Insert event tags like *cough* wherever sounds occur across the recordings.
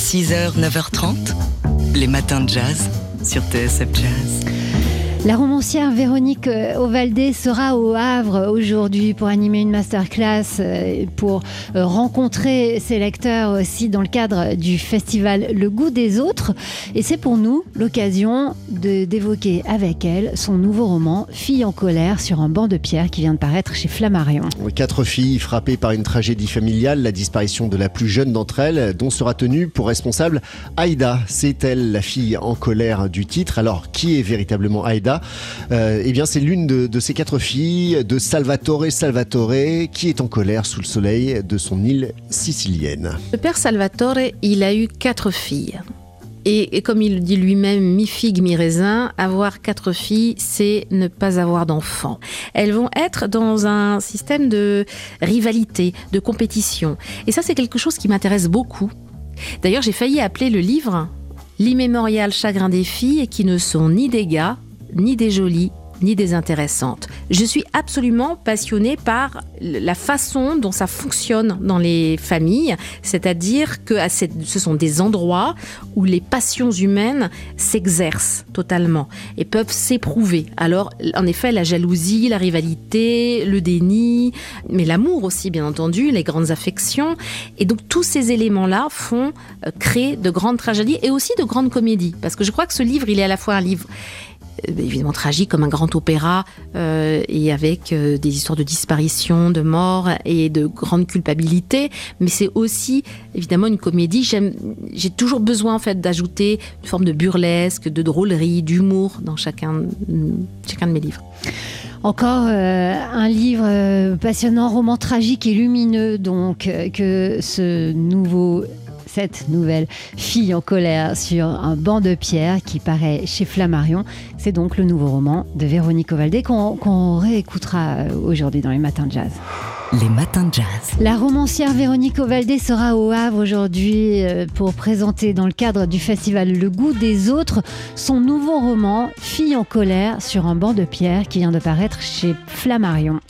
6h, 9h30, les matins de jazz sur TSF Jazz. La romancière Véronique euh, Ovaldé sera au Havre aujourd'hui pour animer une masterclass, euh, pour euh, rencontrer ses lecteurs aussi dans le cadre du festival Le goût des autres. Et c'est pour nous l'occasion d'évoquer avec elle son nouveau roman Fille en colère sur un banc de pierre qui vient de paraître chez Flammarion. Quatre filles frappées par une tragédie familiale, la disparition de la plus jeune d'entre elles, dont sera tenue pour responsable Aïda. C'est elle la fille en colère du titre. Alors qui est véritablement Aïda? Euh, eh bien, c'est l'une de, ces quatre filles de Salvatore Salvatore qui est en colère sous le soleil de son île sicilienne. Le père Salvatore, il a eu quatre filles. Et, comme il dit lui-même, mi figue, mi raisin, avoir quatre filles, c'est ne pas avoir d'enfants. Elles vont être dans un système de rivalité, de compétition. Et ça, c'est quelque chose qui m'intéresse beaucoup. D'ailleurs, j'ai failli appeler le livre L'immémorial chagrin des filles qui ne sont ni des gars, ni des jolies, ni des intéressantes. Je suis absolument passionnée par la façon dont ça fonctionne dans les familles, c'est-à-dire que ce sont des endroits où les passions humaines s'exercent totalement et peuvent s'éprouver. Alors, en effet, la jalousie, la rivalité, le déni, mais l'amour aussi, bien entendu, les grandes affections. Et donc, tous ces éléments-là font euh, créer de grandes tragédies et aussi de grandes comédies. Parce que je crois que ce livre, il est à la fois un livre évidemment tragique comme un grand opéra euh, et avec euh, des histoires de disparition, de mort et de grande culpabilité, mais c'est aussi évidemment une comédie. J'ai toujours besoin en fait d'ajouter une forme de burlesque, de drôlerie, d'humour dans chacun, chacun de mes livres. Encore un livre passionnant, roman tragique et lumineux, donc que ce nouveau cette nouvelle fille en colère sur un banc de pierre qui paraît chez Flammarion. C'est donc le nouveau roman de Véronique Ovaldé qu'on réécoutera euh, aujourd'hui dans les matins de jazz. Les matins de jazz. La romancière Véronique Ovaldé sera au Havre aujourd'hui euh, pour présenter dans le cadre du festival Le goût des autres son nouveau roman Fille en colère sur un banc de pierre qui vient de paraître chez Flammarion.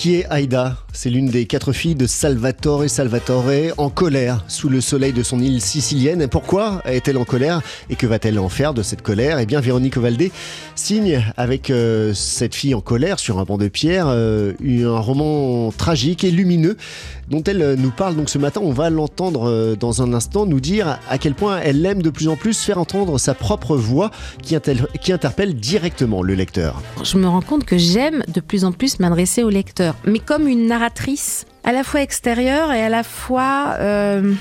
Qui est Aïda? C'est l'une des quatre filles de Salvatore Salvatore en colère sous le soleil de son île sicilienne. Pourquoi est-elle en colère et que va-t-elle en faire de cette colère? Eh bien, Véronique Ovaldé signe avec euh, cette fille en colère sur un banc de pierre euh, un roman tragique et lumineux dont elle euh, nous parle donc ce matin. On va l'entendre dans un instant nous dire à quel point elle aime de plus en plus faire entendre sa propre voix qui, qui interpelle directement le lecteur. Je me rends compte que j'aime de plus en plus m'adresser au lecteur mais comme une narratrice à la fois extérieure et à la fois euh,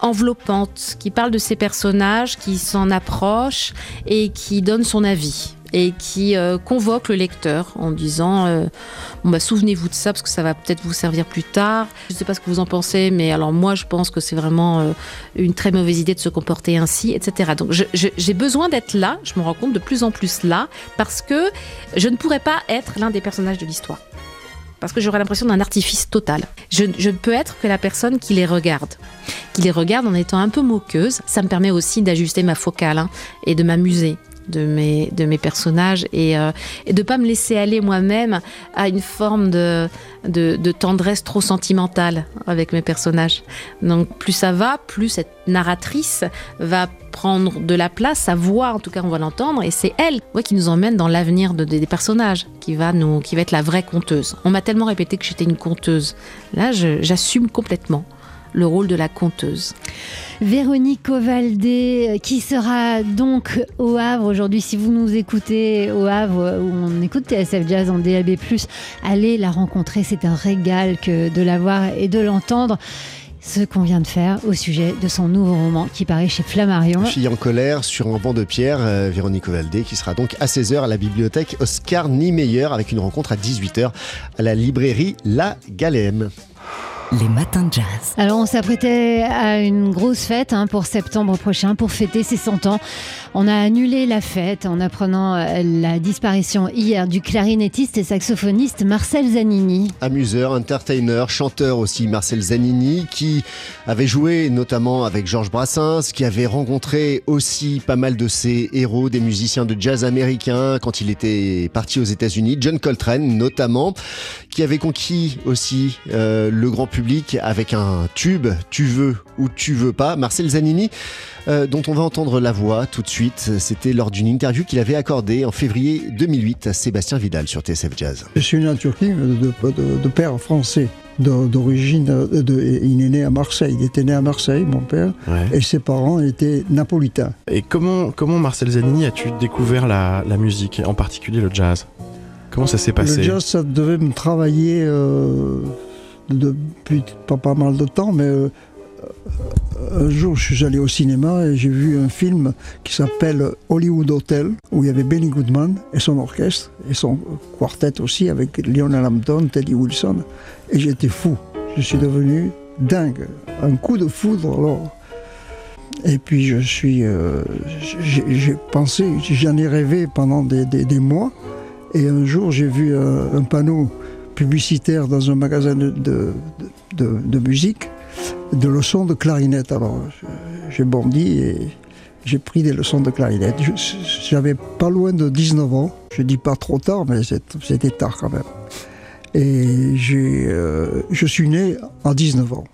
enveloppante, qui parle de ses personnages, qui s'en approche et qui donne son avis et qui euh, convoque le lecteur en disant euh, bah souvenez-vous de ça parce que ça va peut-être vous servir plus tard. Je ne sais pas ce que vous en pensez, mais alors moi je pense que c'est vraiment une très mauvaise idée de se comporter ainsi, etc. Donc j'ai besoin d'être là. Je me rends compte de plus en plus là parce que je ne pourrais pas être l'un des personnages de l'histoire parce que j'aurais l'impression d'un artifice total. Je, ne peux être que la personne qui les regarde, qui les regarde en étant un peu moqueuse. Ça me permet aussi d'ajuster ma focale hein, et de m'amuser de mes, de mes personnages et, euh, et de pas me laisser aller moi-même à une forme de, de, tendresse trop sentimentale avec mes personnages. Donc plus ça va, plus cette narratrice va prendre de la place, sa voix en tout cas on va l'entendre et c'est elle qui nous emmène dans l'avenir de, des personnages, qui va, nous, qui va être la vraie conteuse. On m'a tellement répété que j'étais une conteuse. Là j'assume complètement le rôle de la conteuse. Véronique Ovaldé, euh, qui sera donc au Havre aujourd'hui. Si vous nous écoutez au Havre, euh, où on écoute TSF Jazz en DAB+, allez la rencontrer. C'est un régal que de la voir et de l'entendre ce qu'on vient de faire au sujet de son nouveau roman qui paraît chez Flammarion. Fille en colère sur un banc de pierre, euh, Véronique Ovaldé, qui sera donc à 16h à la bibliothèque Oscar Niemeyer avec une rencontre à 18h à la librairie La Galème les matins de jazz. Alors on s'apprêtait à une grosse fête hein, pour septembre prochain, pour fêter ses 100 ans. On a annulé la fête en apprenant euh, la disparition hier du clarinettiste et saxophoniste Marcel Zanini. Amuseur, entertainer, chanteur aussi Marcel Zanini, qui avait joué notamment avec Georges Brassens, qui avait rencontré aussi pas mal de ses héros, des musiciens de jazz américains quand il était parti aux États-Unis, John Coltrane notamment, qui avait conquis aussi euh, le grand public public avec un tube, Tu veux ou tu veux pas. Marcel Zanini, euh, dont on va entendre la voix tout de suite. C'était lors d'une interview qu'il avait accordée en février 2008 à Sébastien Vidal sur TSF Jazz. Je suis né en Turquie de, père français d'origine, il est né à Marseille, il était né à Marseille, mon père, et ses parents étaient napolitains. Et comment, comment Marcel Zanini as-tu découvert la, la musique, en particulier le jazz? Comment ça s'est passé? Le jazz, ça devait me travailler euh, depuis pas, pas mal de temps, mais euh, un jour, je suis allé au cinéma et j'ai vu un film qui s'appelle Hollywood Hotel, où il y avait Benny Goodman et son orchestre, et son quartet aussi, avec Lionel Hampton, Teddy Wilson. Et j'étais fou. Je suis devenu dingue. Un coup de foudre, alors. Et puis je suis. Euh, j'ai pensé, j'en ai rêvé pendant des, mois. Et un jour, j'ai vu un, panneau publicitaire dans un magasin de, musique de leçons de clarinette. Alors j'ai bondi et j'ai pris des leçons de clarinette. J'avais pas loin de 19 ans. Je dis pas trop tard, mais c'était tard quand même. Et euh, je suis né à 19 ans.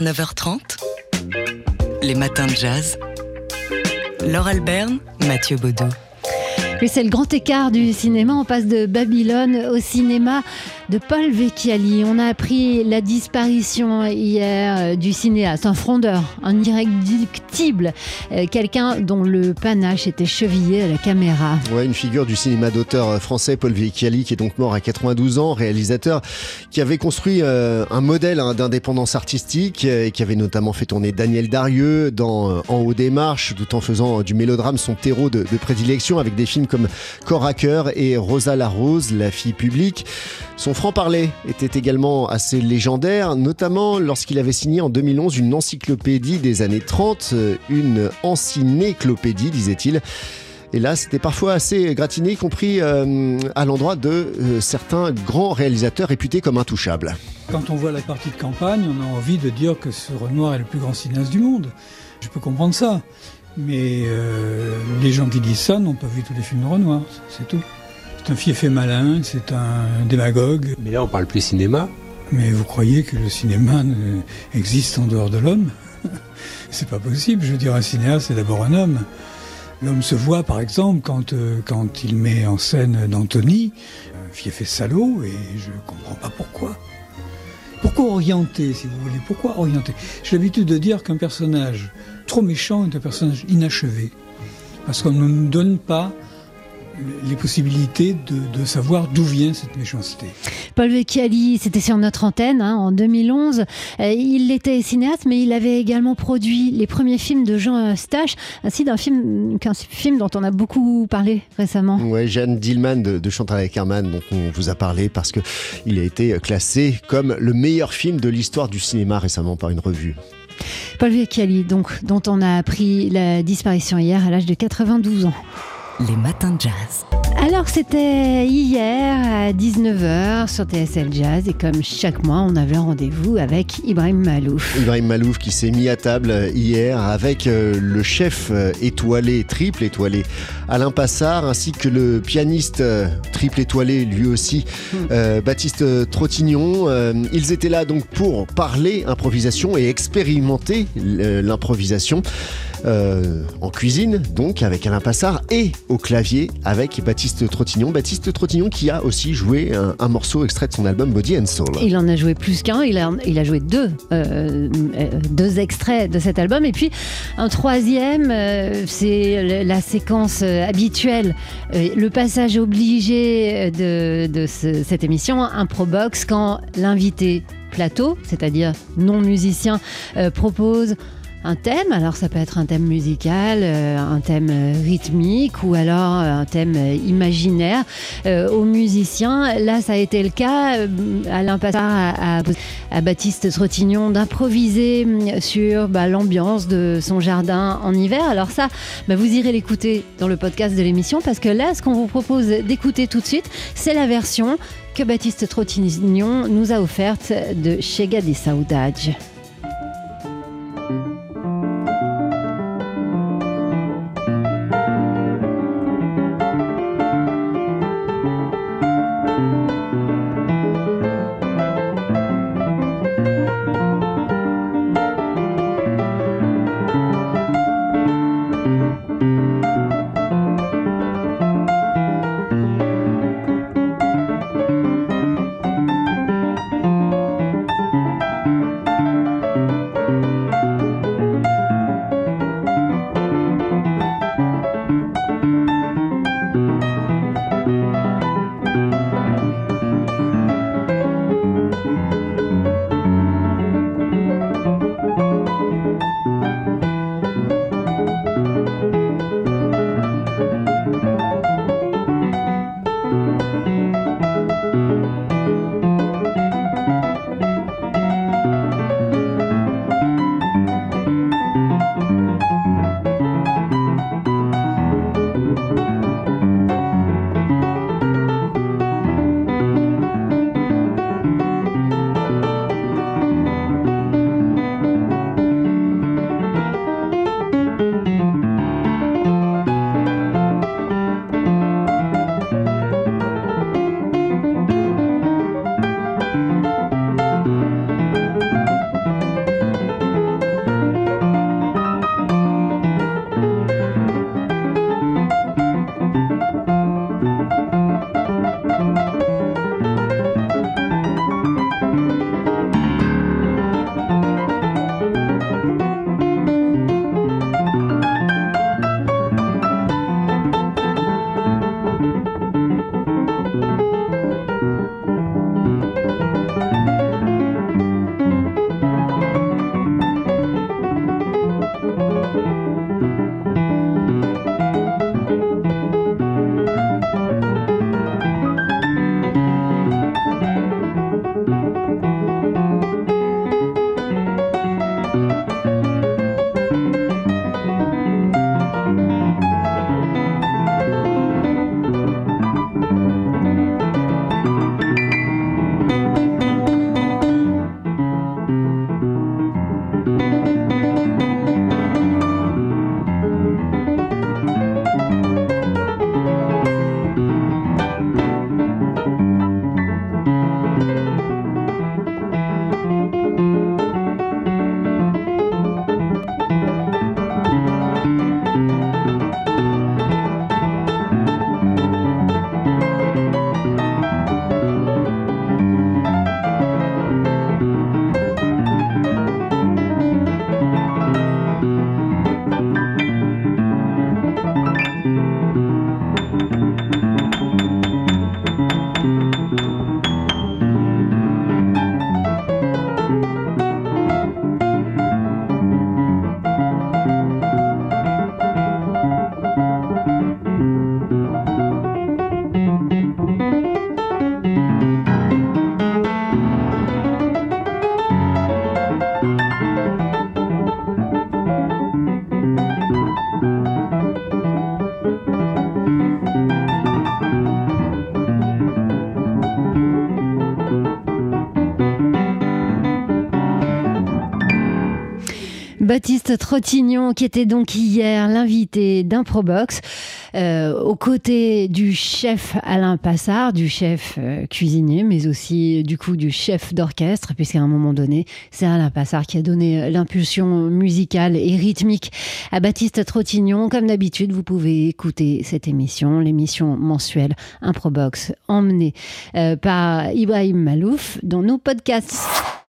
9h30, les matins de jazz. Laure Alberne, Mathieu Baudou. c'est le grand écart du cinéma. On passe de Babylone au cinéma de Paul Vecchiali. On a appris la disparition hier euh, du cinéaste, un frondeur, un irréductible, euh, quelqu'un dont le panache était chevillé à la caméra. Ouais, une figure du cinéma d'auteur français, Paul Vecchiali, qui est donc mort à 92 ans, réalisateur qui avait construit euh, un modèle hein, d'indépendance artistique et qui avait notamment fait tourner Daniel Darieux dans En haut des marches, tout en faisant du mélodrame son terreau de, de prédilection avec des films comme Corps à cœur et Rosa la Rose, la fille publique. Son franc-parler était également assez légendaire, notamment lorsqu'il avait signé en 2011 une encyclopédie des années 30, euh, une encinéclopédie, disait-il. Et là, c'était parfois assez gratiné, y compris euh, à l'endroit de euh, certains grands réalisateurs réputés comme intouchables. Quand on voit la partie de campagne, on a envie de dire que ce Renoir est le plus grand cinéaste du monde. Je peux comprendre ça. Mais les gens qui disent ça n'ont pas vu tous les films de Renoir, c'est tout. C'est un fiefé malin, c'est un démagogue. Mais là, on parle plus cinéma. Mais vous croyez que le cinéma existe en dehors de l'homme? *laughs* C'est pas possible. Je veux dire, un cinéaste, c'est d'abord un homme. L'homme se voit, par exemple, quand, euh, quand il met en scène d'Anthony, un fiefé salaud, et je comprends pas pourquoi. Pourquoi orienter, si vous voulez? Pourquoi orienter? J'ai l'habitude de dire qu'un personnage trop méchant est un personnage inachevé. Parce qu'on ne nous donne pas les possibilités de, savoir d'où vient cette méchanceté. Paul Vecchiali, c'était sur notre antenne hein, en 2011. Euh, il était cinéaste, mais il avait également produit les premiers films de Jean Eustache, ainsi d'un film, qu'un film dont on a beaucoup parlé récemment. Ouais, Jeanne Dillman de, de Chantal Ackerman, dont on vous a parlé parce que il a été classé comme le meilleur film de l'histoire du cinéma récemment par une revue. Paul Vecchiali, donc, dont on a appris la disparition hier à l'âge de 92 ans. Les matins de jazz. Alors c'était hier à 19h sur TSL Jazz et comme chaque mois on avait rendez-vous avec Ibrahim Malouf. Ibrahim Malouf qui s'est mis à table hier avec euh, le chef euh, étoilé, triple étoilé Alain Passard ainsi que le pianiste euh, triple étoilé lui aussi hmm. Baptiste Trottignon. Ils étaient là donc pour parler improvisation et expérimenter l'improvisation. Euh, en cuisine, donc avec Alain Passard, et au clavier avec Baptiste Trottignon. Baptiste Trottignon qui a aussi joué un, morceau extrait de son album Body and Soul. Il en a joué plus qu'un, il a, joué deux, euh, deux extraits de cet album. Et puis un troisième, euh, c'est la séquence habituelle, le passage obligé de, de cette émission, un Probox, quand l'invité plateau, c'est-à-dire non musicien, propose un thème. Alors ça peut être un thème musical, euh, un thème euh, rythmique ou alors euh, un thème imaginaire aux musiciens. Là, ça a été le cas. Alain Passard à, Baptiste Trottignon d'improviser sur bah, l'ambiance de son jardin en hiver. Alors ça, bah, vous irez l'écouter dans le podcast de l'émission parce que là, ce qu'on vous propose d'écouter tout de suite, c'est la version que Baptiste Trottignon nous a offerte de Chega de Saudade. Baptiste Trottignon, qui était donc hier l'invité d'Improbox, euh, aux côtés du chef Alain Passard, du chef euh, cuisinier, mais aussi du coup du chef d'orchestre, puisqu'à un moment donné, c'est Alain Passard qui a donné l'impulsion musicale et rythmique à Baptiste Trottignon. Comme d'habitude, vous pouvez écouter cette émission, l'émission mensuelle Improbox, emmenée euh, par Ibrahim Malouf dans nos podcasts.